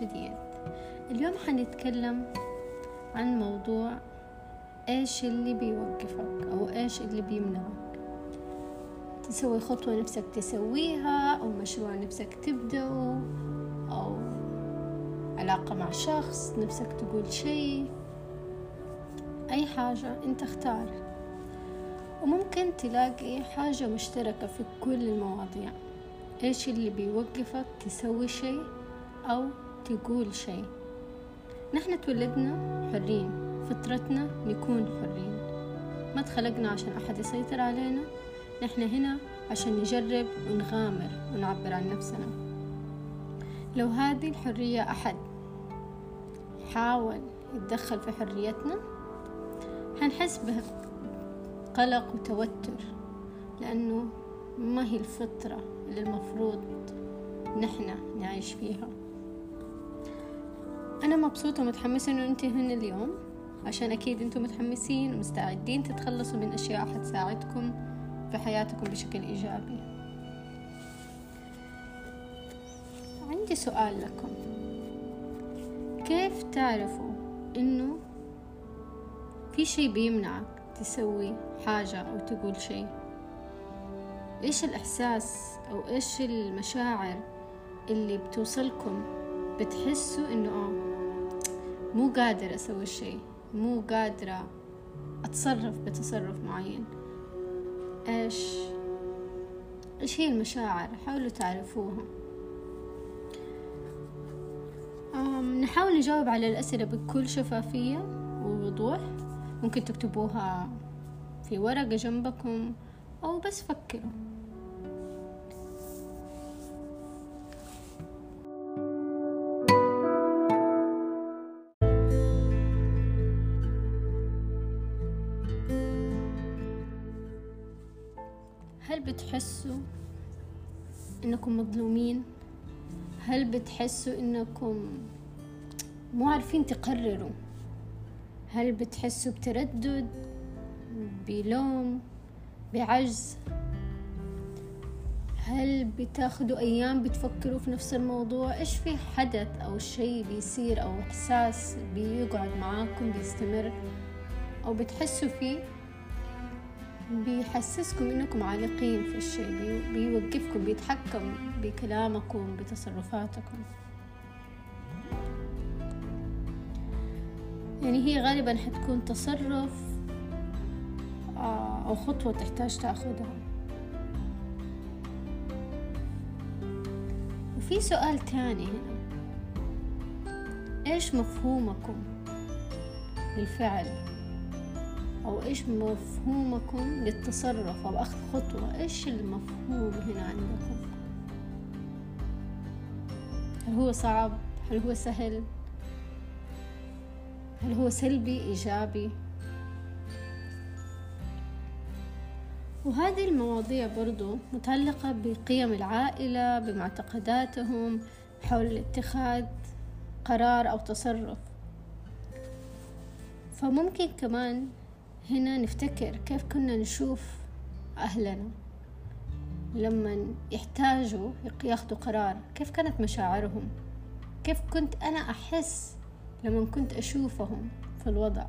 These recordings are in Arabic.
جديد اليوم حنتكلم عن موضوع إيش اللي بيوقفك أو إيش اللي بيمنعك. تسوي خطوة نفسك تسويها أو مشروع نفسك تبدأه أو علاقة مع شخص نفسك تقول شيء. أي حاجة أنت اختار. وممكن تلاقي حاجة مشتركة في كل المواضيع. إيش اللي بيوقفك تسوي شيء أو تقول شيء. نحن تولدنا حرين فطرتنا نكون حرين. ما تخلقنا عشان أحد يسيطر علينا. نحن هنا عشان نجرب ونغامر ونعبر عن نفسنا. لو هذه الحرية أحد حاول يتدخل في حريتنا حنحس بقلق وتوتر لأنه ما هي الفطرة اللي المفروض نحن نعيش فيها. أنا مبسوطة ومتحمسة إنه هنا اليوم عشان أكيد أنتم متحمسين ومستعدين تتخلصوا من أشياء حتساعدكم في حياتكم بشكل إيجابي. عندي سؤال لكم. كيف تعرفوا إنه في شي بيمنعك تسوي حاجة أو تقول شي إيش الإحساس أو إيش المشاعر اللي بتوصلكم بتحسوا إنه آه مو قادرة أسوي الشي مو قادرة أتصرف بتصرف معين. إيش؟ إيش هي المشاعر؟ حاولوا تعرفوها. نحاول نجاوب على الأسئلة بكل شفافية ووضوح. ممكن تكتبوها في ورقة جنبكم أو بس فكروا. بتحسوا إنكم مظلومين؟ هل بتحسوا إنكم مو عارفين تقرروا؟ هل بتحسوا بتردد؟ بلوم؟ بعجز؟ هل بتاخدوا أيام بتفكروا في نفس الموضوع؟ إيش في حدث أو شيء بيصير أو إحساس بيقعد معاكم بيستمر؟ أو بتحسوا فيه؟ بيحسسكم إنكم عالقين في الشيء بيوقفكم بيتحكم بكلامكم بتصرفاتكم. يعني هي غالبا حتكون تصرف أو خطوة تحتاج تاخدها وفي سؤال تاني هنا إيش مفهومكم للفعل؟ أو إيش مفهومكم للتصرف أو أخذ خطوة؟ إيش المفهوم هنا عندكم؟ هل هو صعب؟ هل هو سهل؟ هل هو سلبي؟ إيجابي؟ وهذه المواضيع برضو متعلقة بقيم العائلة بمعتقداتهم حول اتخاذ قرار أو تصرف. فممكن كمان هنا نفتكر كيف كنا نشوف أهلنا لما يحتاجوا ياخدوا قرار. كيف كانت مشاعرهم؟ كيف كنت أنا أحس لما كنت أشوفهم في الوضع؟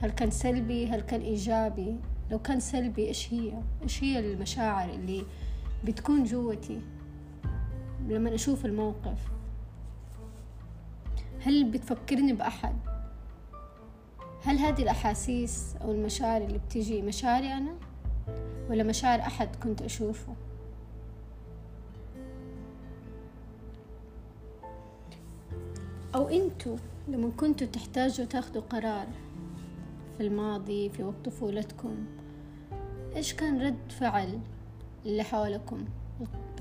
هل كان سلبي؟ هل كان إيجابي؟ لو كان سلبي إيش هي؟ إيش هي المشاعر اللي بتكون جوتي لما أشوف الموقف؟ هل بتفكرني بأحد؟ هل هذه الأحاسيس أو المشاعر اللي بتجي مشاعري أنا؟ ولا مشاعر أحد كنت أشوفه؟ أو أنتوا لما كنتوا تحتاجوا تاخدوا قرار في الماضي في وقت طفولتكم إيش كان رد فعل اللي حولكم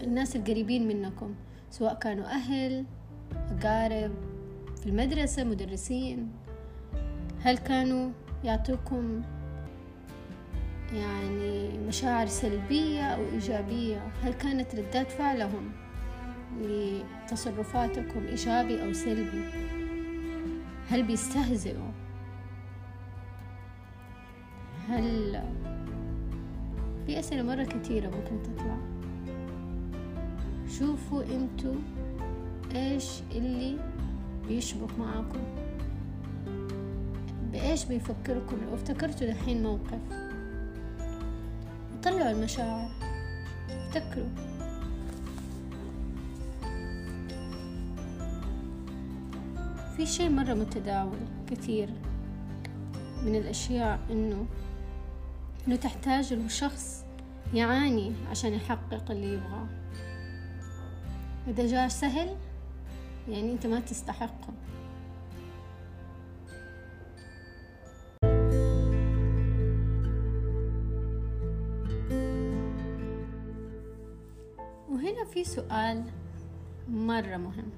الناس القريبين منكم سواء كانوا أهل أقارب في المدرسة مدرسين؟ هل كانوا يعطوكم يعني مشاعر سلبية أو إيجابية؟ هل كانت ردات فعلهم لتصرفاتكم إيجابي أو سلبي؟ هل بيستهزئوا؟ هل في أسئلة مرة كتيرة ممكن تطلع. شوفوا أنتوا إيش اللي بيشبك معاكم. بإيش بيفكركم؟ لو افتكرتوا دحين موقف. طلعوا المشاعر. افتكروا. في شيء مرة متداول كثير من الأشياء إنه إنه تحتاج له شخص يعاني عشان يحقق اللي يبغاه. إذا جاء سهل يعني أنت ما تستحقه. وهنا في سؤال مرة مهم.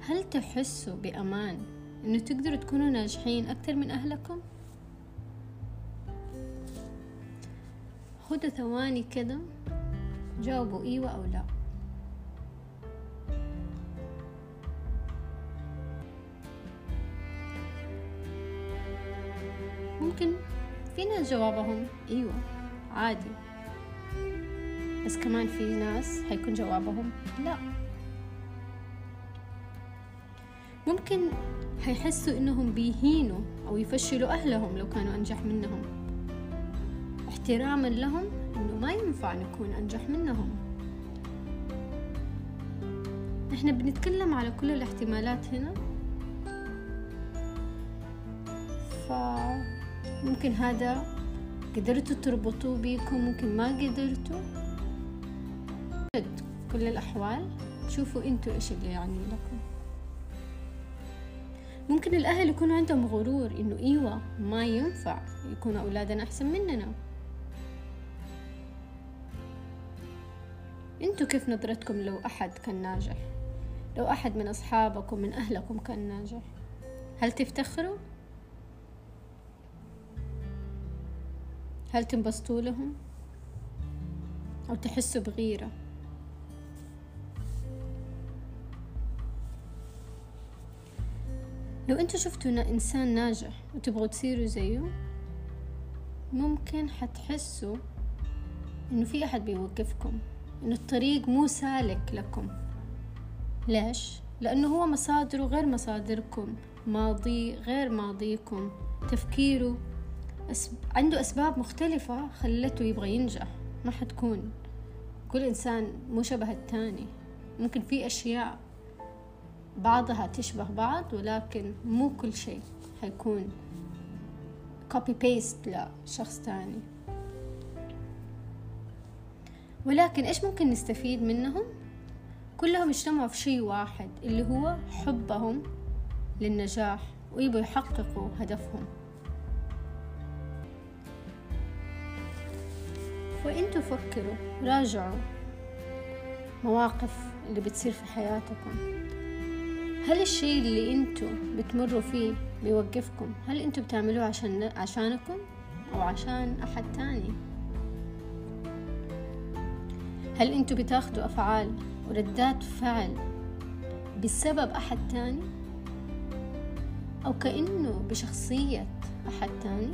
هل تحسوا بأمان إنه تقدروا تكونوا ناجحين أكثر من أهلكم؟ خدوا ثواني كده. جاوبوا إيوه أو لا. ممكن في ناس جوابهم. إيوه عادي. بس كمان في ناس حيكون جوابهم لا. ممكن حيحسوا إنهم بيهينوا أو يفشلوا أهلهم لو كانوا أنجح منهم. احتراما لهم إنه ما ينفع نكون أنجح منهم. إحنا بنتكلم على كل الاحتمالات هنا. فممكن هذا قدرتوا تربطوا بيكم ممكن ما قدرتوا. كل الأحوال شوفوا أنتوا إيش اللي يعني لكم ممكن الأهل يكون عندهم غرور إنه إيوة ما ينفع يكون أولادنا أحسن مننا أنتوا كيف نظرتكم لو أحد كان ناجح لو أحد من أصحابكم من أهلكم كان ناجح هل تفتخروا؟ هل تنبسطوا لهم؟ أو تحسوا بغيرة؟ لو أنتوا شفتوا إنسان ناجح وتبغوا تصيروا زيه ممكن حتحسوا إنه في أحد بيوقفكم إنه الطريق مو سالك لكم. ليش؟ لأنه هو مصادره غير مصادركم ماضي غير ماضيكم تفكيره أسب... عنده أسباب مختلفة خلته يبغى ينجح ما حتكون. كل إنسان مو شبه التاني. ممكن في أشياء بعضها تشبه بعض ولكن مو كل شيء حيكون copy paste لشخص تاني. ولكن إيش ممكن نستفيد منهم؟ كلهم اجتمعوا في شيء واحد اللي هو حبهم للنجاح ويبوا يحققوا هدفهم. وإنتوا فكروا راجعوا مواقف اللي بتصير في حياتكم. هل الشيء اللي أنتوا بتمروا فيه بيوقفكم؟ هل أنتوا بتعملوه عشان عشانكم أو عشان أحد تاني؟ هل أنتوا بتاخدوا أفعال وردات فعل بسبب أحد تاني؟ أو كأنه بشخصية أحد تاني؟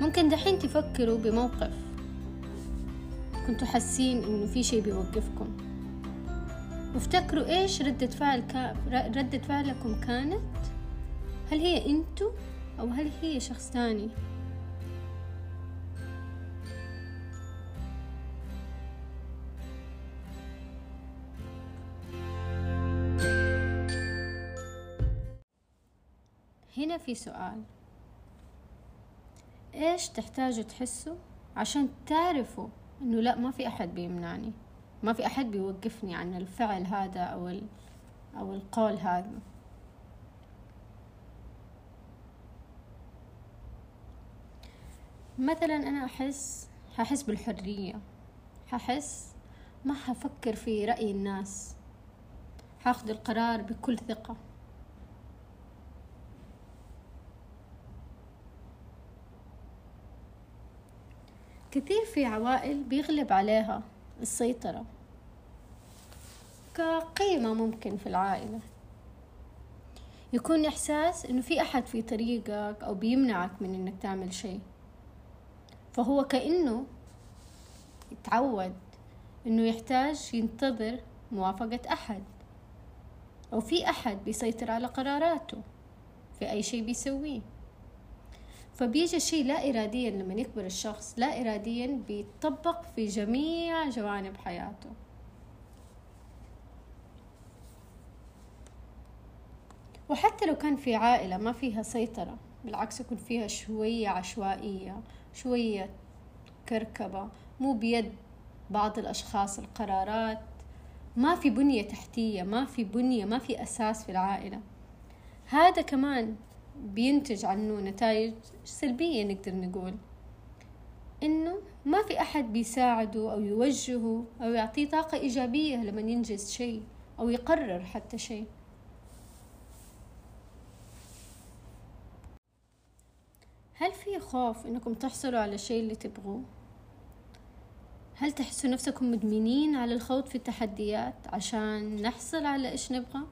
ممكن دحين تفكروا بموقف كنتوا حاسين إنه في شي بيوقفكم. وافتكروا إيش ردة فعل كا... ردة فعلكم كانت؟ هل هي أنتو أو هل هي شخص تاني هنا في سؤال. إيش تحتاجوا تحسوا عشان تعرفوا إنه لا ما في أحد بيمنعني؟ ما في أحد بيوقفني عن الفعل هذا أو ال أو القول هذا. مثلا أنا احس ححس بالحرية. ححس ما حفكر في رأي الناس. حاخذ القرار بكل ثقة. كثير في عوائل بيغلب عليها. السيطرة. كقيمة ممكن في العائلة. يكون إحساس إنه في أحد في طريقك أو بيمنعك من إنك تعمل شيء. فهو كأنه يتعود إنه يحتاج ينتظر موافقة أحد. أو في أحد بيسيطر على قراراته في أي شيء بيسويه. فبيجي شيء لا إراديا لما يكبر الشخص لا إراديا بيطبق في جميع جوانب حياته. وحتى لو كان في عائلة ما فيها سيطرة بالعكس يكون فيها شوية عشوائية شوية كركبة مو بيد بعض الأشخاص القرارات. ما في بنية تحتية ما في بنية ما في أساس في العائلة. هذا كمان بينتج عنه نتائج سلبية نقدر نقول إنه ما في أحد بيساعده أو يوجهه أو يعطيه طاقة إيجابية لما ينجز شيء أو يقرر حتى شيء هل في خوف إنكم تحصلوا على الشيء اللي تبغوه؟ هل تحسوا نفسكم مدمنين على الخوض في التحديات عشان نحصل على إيش نبغى؟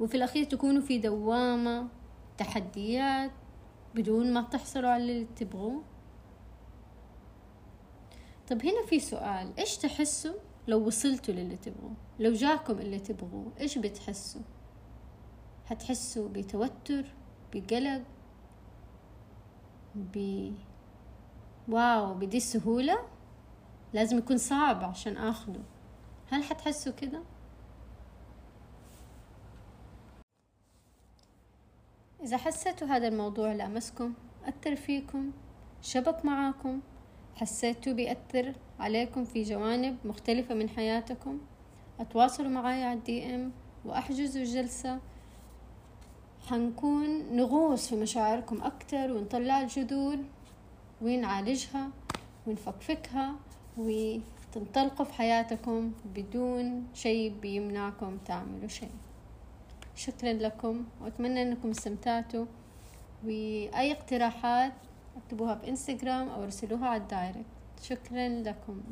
وفي الأخير تكونوا في دوامة تحديات بدون ما تحصلوا على اللي تبغوه؟ طب هنا في سؤال إيش تحسوا لو وصلتوا للي تبغوه؟ لو جاكم اللي تبغوه إيش بتحسوا؟ هتحسوا بتوتر بقلق ب واو بدي السهولة لازم يكون صعب عشان آخده هل حتحسوا كده إذا حسيتوا هذا الموضوع لأمسكم أثر فيكم شبك معاكم حسيتوا بيأثر عليكم في جوانب مختلفة من حياتكم أتواصلوا معايا على الدي إم وأحجزوا جلسة. حنكون نغوص في مشاعركم أكتر ونطلع الجذور ونعالجها ونفكفكها وتنطلقوا في حياتكم بدون شيء بيمنعكم تعملوا شيء. شكرا لكم وأتمنى أنكم استمتعتوا. وأي اقتراحات اكتبوها بإنستغرام أو ارسلوها على الدايركت. شكرا لكم.